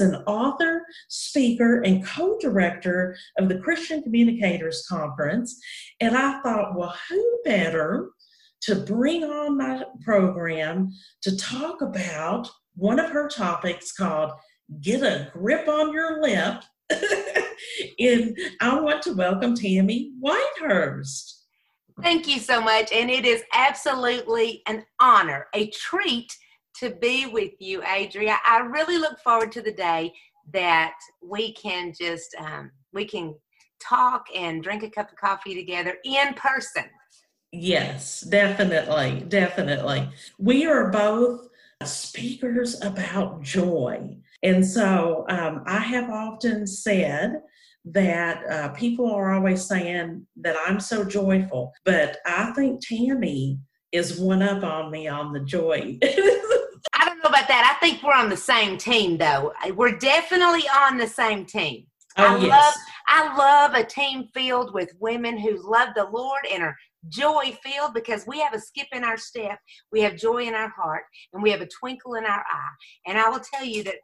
An author, speaker, and co director of the Christian Communicators Conference. And I thought, well, who better to bring on my program to talk about one of her topics called Get a Grip on Your Lip? and I want to welcome Tammy Whitehurst. Thank you so much. And it is absolutely an honor, a treat to be with you, Adria. I really look forward to the day that we can just um, we can talk and drink a cup of coffee together in person. Yes, definitely, definitely. We are both speakers about joy. And so um, I have often said that uh, people are always saying that I'm so joyful, but I think Tammy is one up on me on the joy. I about that. I think we're on the same team, though. We're definitely on the same team. Oh, I yes. love I love a team filled with women who love the Lord and are joy filled because we have a skip in our step, we have joy in our heart, and we have a twinkle in our eye. And I will tell you that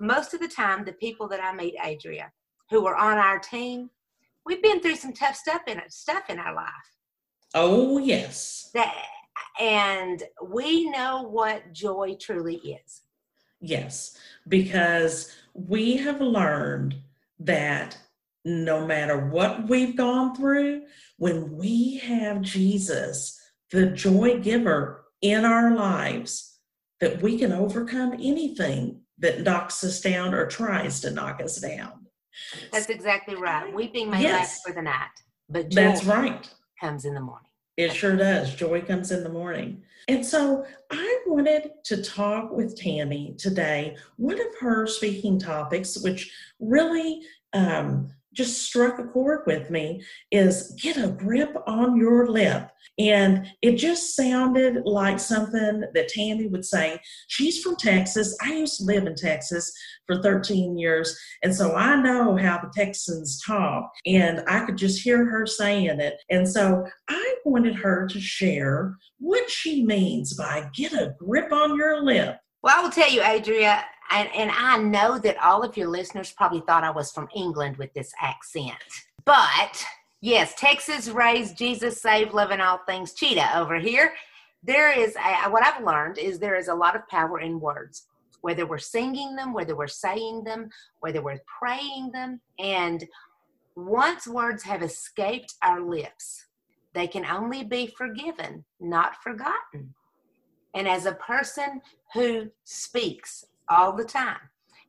most of the time, the people that I meet, Adria, who are on our team, we've been through some tough stuff in stuff in our life. Oh, yes. That and we know what joy truly is. Yes, because we have learned that no matter what we've gone through, when we have Jesus, the joy giver in our lives, that we can overcome anything that knocks us down or tries to knock us down. That's exactly right. Weeping may Yes. last for the night, but joy That's right. comes in the morning. It sure does. Joy comes in the morning. And so I wanted to talk with Tammy today. One of her speaking topics, which really um, just struck a chord with me, is get a grip on your lip. And it just sounded like something that Tammy would say. She's from Texas. I used to live in Texas for 13 years. And so I know how the Texans talk. And I could just hear her saying it. And so I wanted her to share what she means by get a grip on your lip. Well, I will tell you, Adria, and, and I know that all of your listeners probably thought I was from England with this accent. But yes, Texas raised Jesus, save, love, and all things cheetah over here. There is, a, what I've learned is there is a lot of power in words, whether we're singing them, whether we're saying them, whether we're praying them. And once words have escaped our lips, they can only be forgiven, not forgotten. And as a person who speaks all the time,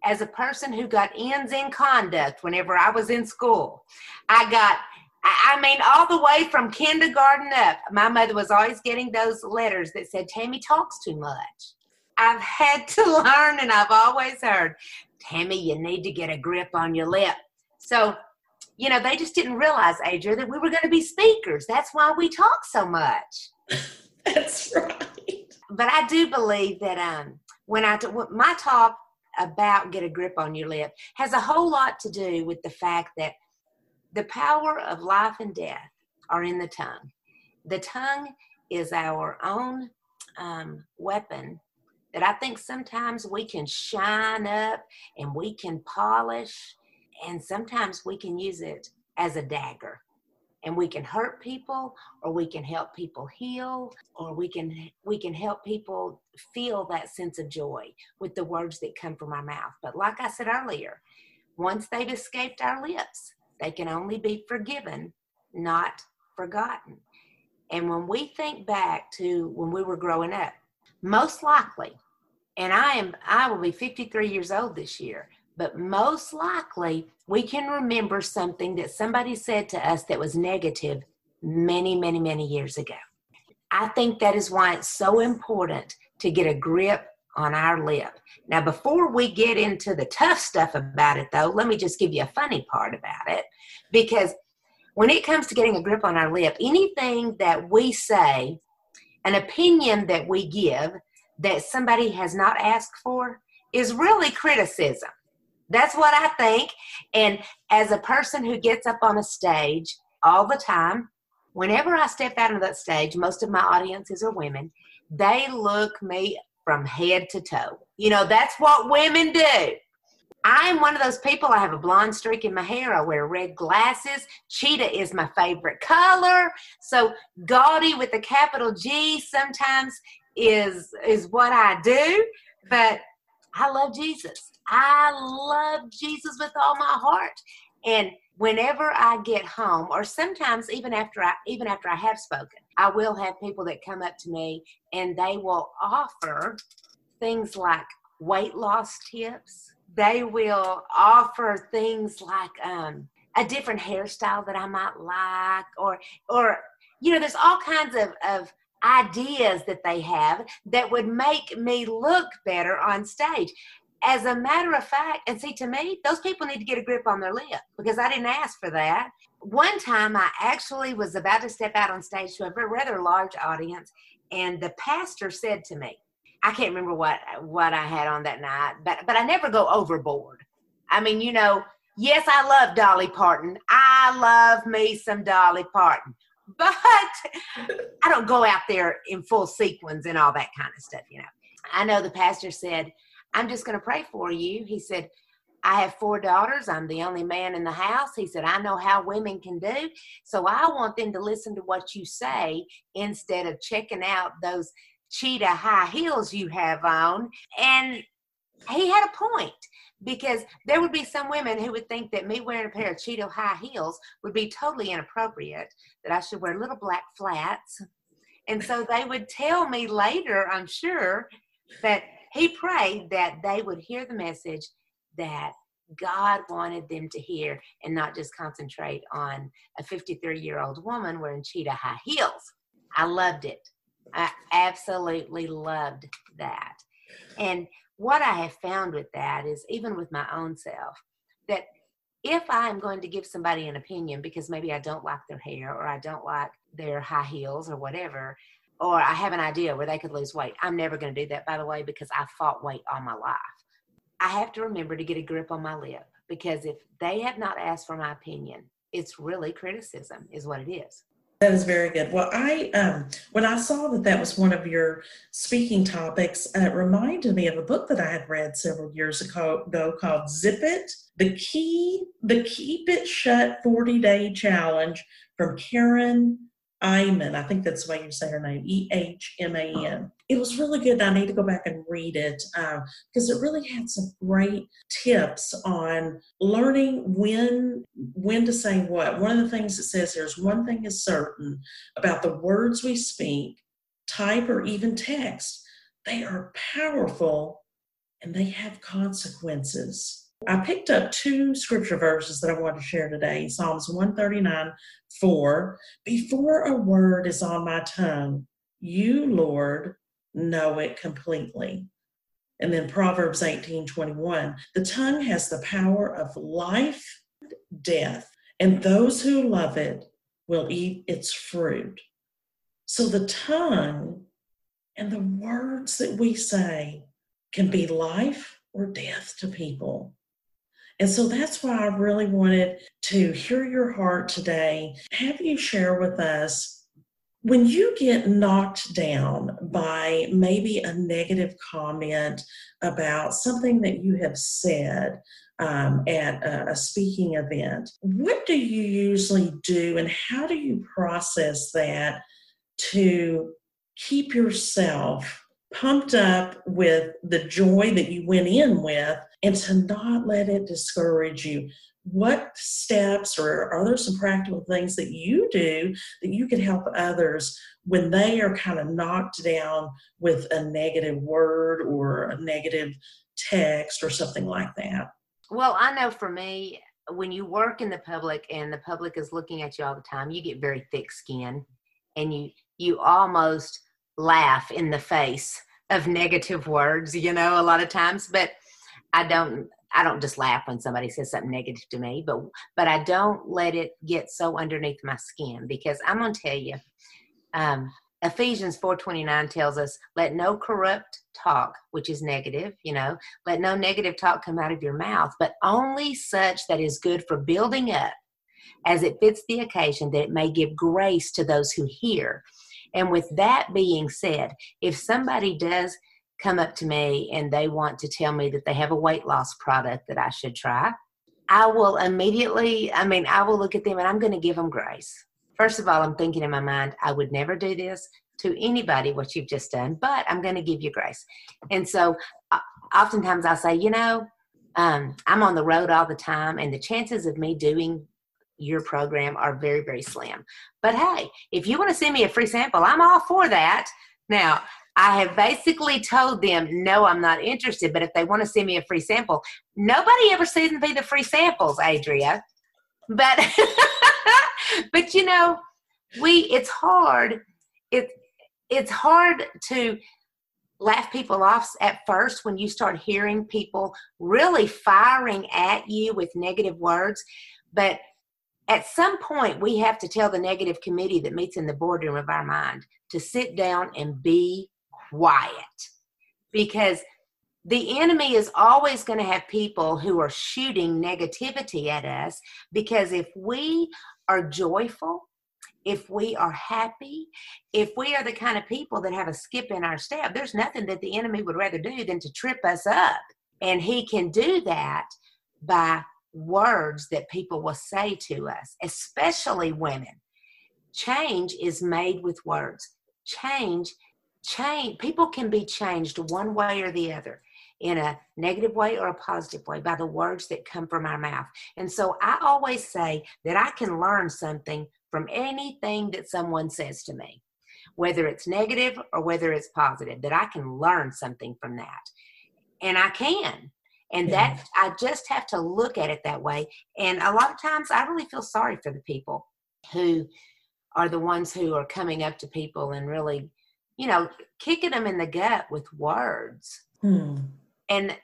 as a person who got ends in conduct whenever I was in school, I got, I mean, all the way from kindergarten up, my mother was always getting those letters that said, Tammy talks too much. I've had to learn, and I've always heard, Tammy, you need to get a grip on your lip. So, you know, they just didn't realize, Adria, that we were going to be speakers. That's why we talk so much That's right. but I do believe that um, when I t- my talk about get a grip on your lip has a whole lot to do with the fact that the power of life and death are in the tongue. The tongue is our own um, weapon that I think sometimes we can shine up and we can polish, and sometimes we can use it as a dagger. And we can hurt people or we can help people heal or we can we can help people feel that sense of joy with the words that come from our mouth. But like i said earlier once they've escaped our lips they can only be forgiven not forgotten. And when we think back to when we were growing up most likely and i am i will be 53 years old this year but most likely we can remember something that somebody said to us that was negative many, many, many years ago. I think that is why it's so important to get a grip on our lip. Now, before we get into the tough stuff about it, though, let me just give you a funny part about it. Because when it comes to getting a grip on our lip, anything that we say, an opinion that we give that somebody has not asked for, is really criticism. That's what I think. And as a person who gets up on a stage all the time, whenever I step out on that stage, most of my audiences are women, they look me from head to toe. You know, that's what women do. I'm one of those people. I have a blonde streak in my hair. I wear red glasses. Cheetah is my favorite color. So gaudy with a capital G sometimes is is what I do. But I love Jesus. I love Jesus with all my heart. And whenever I get home, or sometimes even after I even after I have spoken, I will have people that come up to me and they will offer things like weight loss tips they will offer things like um, a different hairstyle that I might like, or or you know, there's all kinds of, of ideas that they have that would make me look better on stage. As a matter of fact, and see, to me, those people need to get a grip on their lip because I didn't ask for that. One time, I actually was about to step out on stage to a rather large audience, and the pastor said to me, I can't remember what what I had on that night, but but I never go overboard. I mean, you know, yes, I love Dolly Parton. I love me some Dolly Parton, but I don't go out there in full sequins and all that kind of stuff. You know, I know the pastor said, "I'm just going to pray for you." He said. I have four daughters. I'm the only man in the house. He said, I know how women can do. So I want them to listen to what you say instead of checking out those cheetah high heels you have on. And he had a point because there would be some women who would think that me wearing a pair of cheetah high heels would be totally inappropriate, that I should wear little black flats. And so they would tell me later, I'm sure, that he prayed that they would hear the message that God wanted them to hear and not just concentrate on a 53 year old woman wearing cheetah high heels. I loved it. I absolutely loved that. And what I have found with that is, even with my own self, that if I'm going to give somebody an opinion because maybe I don't like their hair or I don't like their high heels or whatever, or I have an idea where they could lose weight, I'm never going to do that, by the way, because I fought weight all my life. I have to remember to get a grip on my lip because if they have not asked for my opinion, it's really criticism, is what it is. That is very good. Well, I um, when I saw that that was one of your speaking topics, uh, it reminded me of a book that I had read several years ago, ago called "Zip It: The Key The Keep It Shut 40 Day Challenge" from Karen Ehman. I think that's the way you say her name, E H M A N. It was really good. I need to go back and read it because uh, it really had some great tips on learning when when to say what. One of the things it says here is one thing is certain about the words we speak, type, or even text. They are powerful and they have consequences. I picked up two scripture verses that I want to share today Psalms 139 4. Before a word is on my tongue, you, Lord, know it completely. And then Proverbs 18 21. The tongue has the power of life, death, and those who love it will eat its fruit. So the tongue and the words that we say can be life or death to people. And so that's why I really wanted to hear your heart today, have you share with us when you get knocked down by maybe a negative comment about something that you have said um, at a, a speaking event, what do you usually do and how do you process that to keep yourself pumped up with the joy that you went in with and to not let it discourage you. What steps or are there some practical things that you do that you can help others when they are kind of knocked down with a negative word or a negative text or something like that? Well, I know for me, when you work in the public and the public is looking at you all the time, you get very thick skin and you you almost laugh in the face of negative words, you know, a lot of times. But I don't I don't just laugh when somebody says something negative to me, but but I don't let it get so underneath my skin because I'm gonna tell you, um, Ephesians 4:29 tells us, "Let no corrupt talk, which is negative, you know, let no negative talk come out of your mouth, but only such that is good for building up, as it fits the occasion, that it may give grace to those who hear." And with that being said, if somebody does come up to me and they want to tell me that they have a weight loss product that I should try, I will immediately, I mean, I will look at them and I'm going to give them grace. First of all, I'm thinking in my mind, I would never do this to anybody what you've just done, but I'm going to give you grace. And so uh, oftentimes I'll say, you know, um, I'm on the road all the time, and the chances of me doing your program are very, very slim. But hey, if you want to send me a free sample, I'm all for that. Now, I have basically told them, no, I'm not interested. But if they want to send me a free sample, nobody ever sends me the free samples, Adria. But, but you know, we it's hard. It it's hard to laugh people off at first when you start hearing people really firing at you with negative words. But at some point, we have to tell the negative committee that meets in the boardroom of our mind to sit down and be quiet because the enemy is always going to have people who are shooting negativity at us because if we are joyful if we are happy, if we are the kind of people that have a skip in our step, there's nothing that the enemy would rather do than to trip us up. And he can do that by words that people will say to us, especially women. Change is made with words. Change, change, people can be changed one way or the other in a negative way or a positive way by the words that come from our mouth. And so I always say that I can learn something from anything that someone says to me, whether it's negative or whether it's positive, that I can learn something from that. And I can. And yeah. that I just have to look at it that way. And a lot of times I really feel sorry for the people who are the ones who are coming up to people and really, you know, kicking them in the gut with words. Hmm. And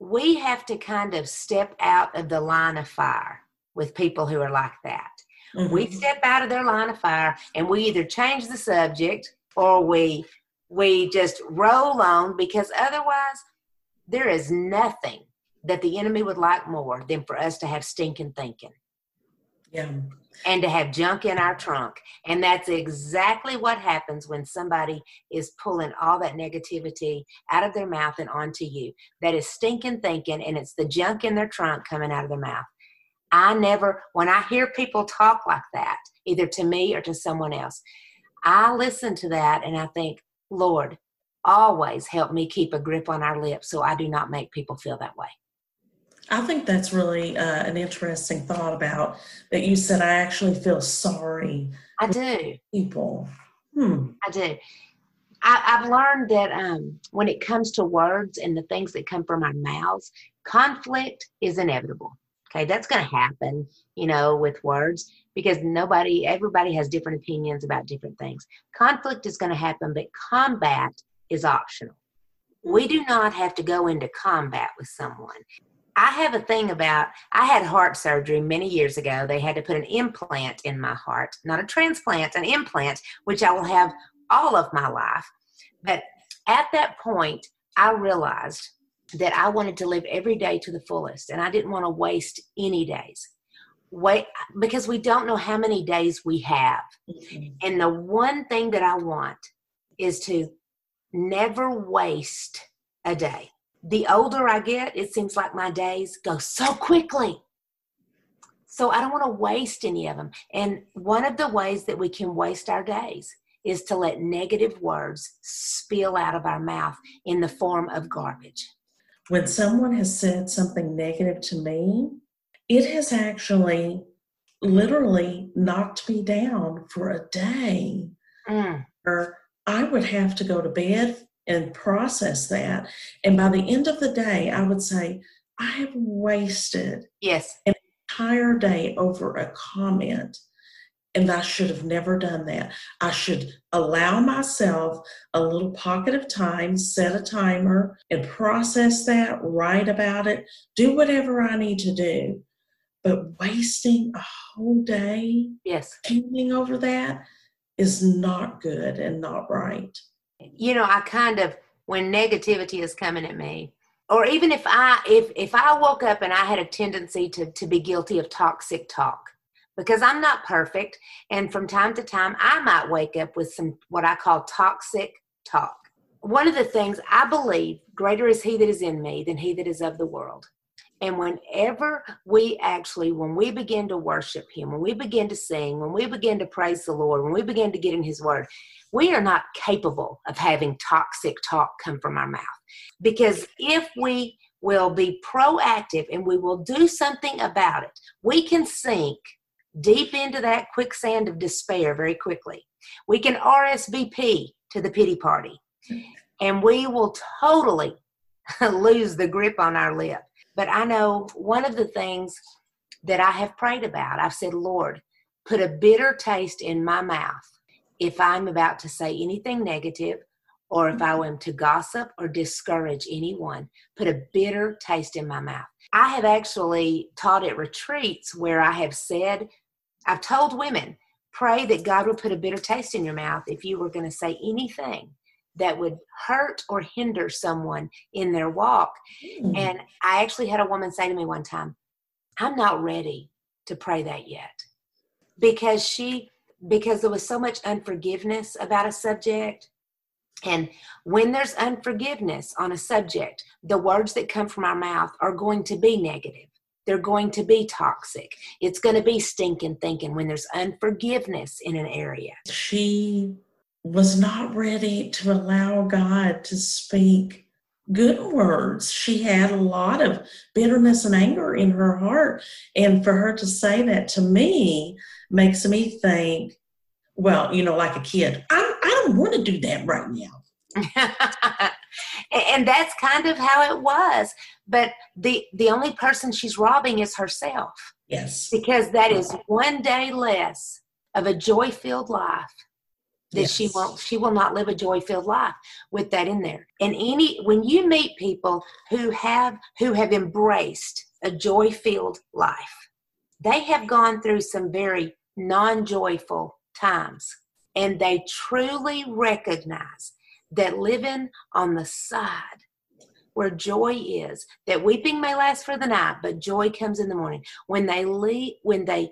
we have to kind of step out of the line of fire with people who are like that. Mm-hmm. We step out of their line of fire and we either change the subject or we we just roll on because otherwise there is nothing that the enemy would like more than for us to have stinking thinking. Yeah. And to have junk in our trunk. And that's exactly what happens when somebody is pulling all that negativity out of their mouth and onto you. That is stinking thinking, and it's the junk in their trunk coming out of their mouth. I never, when I hear people talk like that, either to me or to someone else, I listen to that and I think, Lord, always help me keep a grip on our lips so I do not make people feel that way. I think that's really uh, an interesting thought about that you said. I actually feel sorry. I do. People. Hmm. I do. I, have learned that um, when it comes to words and the things that come from our mouths, conflict is inevitable. Okay, that's going to happen, you know, with words because nobody, everybody has different opinions about different things. Conflict is going to happen, but combat is optional. We do not have to go into combat with someone. I have a thing about, I had heart surgery many years ago. They had to put an implant in my heart, not a transplant, an implant, which I will have all of my life. But at that point, I realized that I wanted to live every day to the fullest and I didn't want to waste any days. Wait, because we don't know how many days we have. Mm-hmm. And the one thing that I want is to never waste a day. The older I get, it seems like my days go so quickly. So I don't want to waste any of them. And one of the ways that we can waste our days is to let negative words spill out of our mouth in the form of garbage when someone has said something negative to me, it has actually literally knocked me down for a day. Mm. Or I would have to go to bed and process that. And by the end of the day, I would say, I have wasted yes. an entire day over a comment and I should have never done that. I should allow myself a little pocket of time, set a timer, and process that, write about it, do whatever I need to do. But wasting a whole day yes. thinking over that is not good and not right. You know, I kind of when negativity is coming at me, or even if I if if I woke up and I had a tendency to to be guilty of toxic talk, because I'm not perfect. And from time to time, I might wake up with some what I call toxic talk. one of the things I believe greater is he that is in me than he that is of the world. And whenever we actually, when we begin to worship Him, when we begin to sing, when we begin to praise the Lord, when we begin to get in His Word, we are not capable of having toxic talk come from our mouth. Because if we will be proactive and we will do something about it, we can sink deep into that quicksand of despair very quickly. We can RSVP to the pity party and we will totally lose the grip on our lip. But I know one of the things that I have prayed about, I've said, Lord, put a bitter taste in my mouth if I'm about to say anything negative or if I am to gossip or discourage anyone, put a bitter taste in my mouth. I have actually taught at retreats where I have said, I've told women, pray that God would put a bitter taste in your mouth if you were going to say anything that would hurt or hinder someone in their walk. Mm. And I actually had a woman say to me one time, I'm not ready to pray that yet. Because she because there was so much unforgiveness about a subject. And when there's unforgiveness on a subject, the words that come from our mouth are going to be negative. They're going to be toxic. It's going to be stinking thinking when there's unforgiveness in an area. She was not ready to allow God to speak good words. She had a lot of bitterness and anger in her heart. And for her to say that to me makes me think, well, you know, like a kid, I, I don't want to do that right now. and that's kind of how it was. But the the only person she's robbing is herself. Yes. Because that is one day less of a joy filled life that yes. she won't she will not live a joy filled life with that in there. And any when you meet people who have who have embraced a joy filled life they have gone through some very non joyful times. And they truly recognize that living on the side where joy is that weeping may last for the night but joy comes in the morning. When they leave when they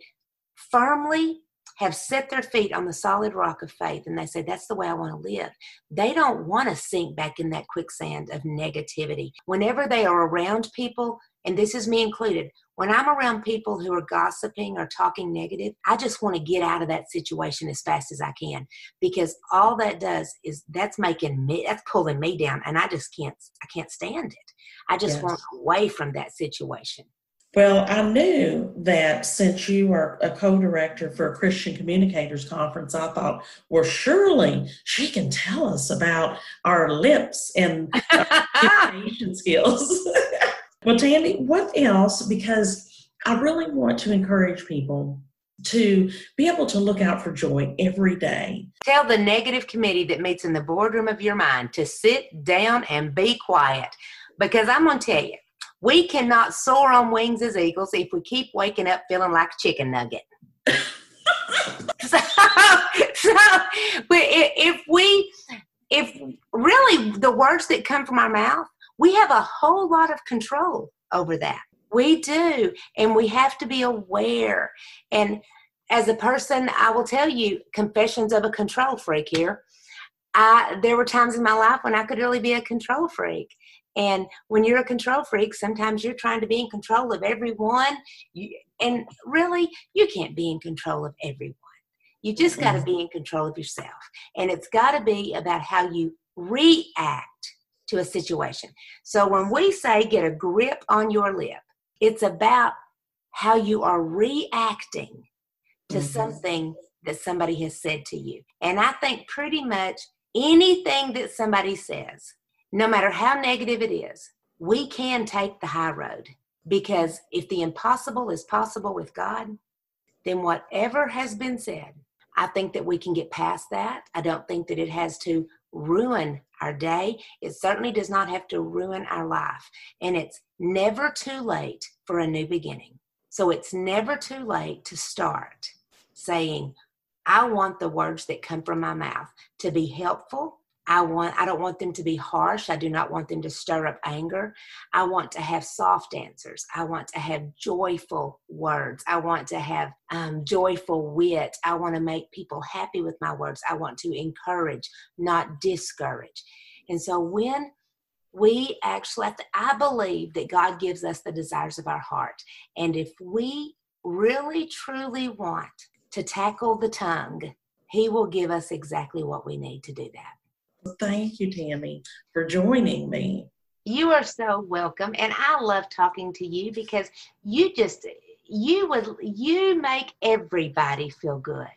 firmly have set their feet on the solid rock of faith and they say, That's the way I want to live, they don't want to sink back in that quicksand of negativity. Whenever they are around people, and this is me included, when I'm around people who are gossiping or talking negative, I just want to get out of that situation as fast as I can because all that does is that's making me, that's pulling me down, and I just can't, I can't stand it. I just yes. want away from that situation. Well, I knew that since you are a co director for a Christian Communicators Conference, I thought, well, surely she can tell us about our lips and communication skills. well, Tandy, what else? Because I really want to encourage people to be able to look out for joy every day. Tell the negative committee that meets in the boardroom of your mind to sit down and be quiet. Because I'm going to tell you, we cannot soar on wings as eagles if we keep waking up feeling like a chicken nugget. so, so if we, if really the words that come from our mouth, we have a whole lot of control over that. We do, and we have to be aware. And as a person, I will tell you, confessions of a control freak here. I, there were times in my life when I could really be a control freak. And when you're a control freak, sometimes you're trying to be in control of everyone. You, and really, you can't be in control of everyone. You just got to be in control of yourself. And it's got to be about how you react to a situation. So when we say get a grip on your lip, it's about how you are reacting to mm-hmm. something that somebody has said to you. And I think pretty much anything that somebody says no matter how negative it is, we can take the high road because if the impossible is possible with God, then whatever has been said, I think that we can get past that. I don't think that it has to ruin our day. It certainly does not have to ruin our life. And it's never too late for a new beginning. So it's never too late to start saying, I want the words that come from my mouth to be helpful I want I don't want them to be harsh. I do not want them to stir up anger. I want to have soft answers. I want to have joyful words. I want to have um, joyful wit. I want to make people happy with my words. I want to encourage, not discourage. And so when we actually, I believe that God gives us the desires of our heart. And if we really truly want to tackle the tongue, He will give us exactly what we need to do that. Thank you, Tammy, for joining me. You are so welcome. And I love talking to you because you just, you would, you make everybody feel good.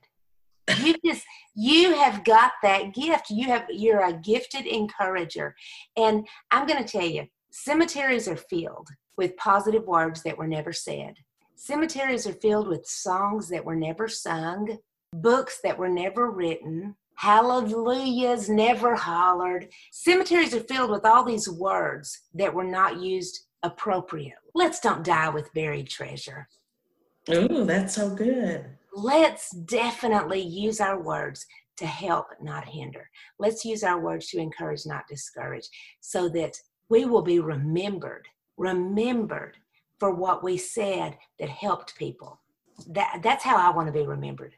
You just you have got that gift. You have you're a gifted encourager. And i'm going to tell you cemeteries are filled with positive words that were never said. Cemeteries are filled with songs that were never sung. Books that were never written hallelujahs never hollered cemeteries are filled with all these words that were not used appropriately let's don't die with buried treasure oh that's so good let's definitely use our words to help, not hinder. Let's use our words to encourage, not discourage, so that we will be remembered, remembered for what we said that helped people. That, that's how I want to be remembered.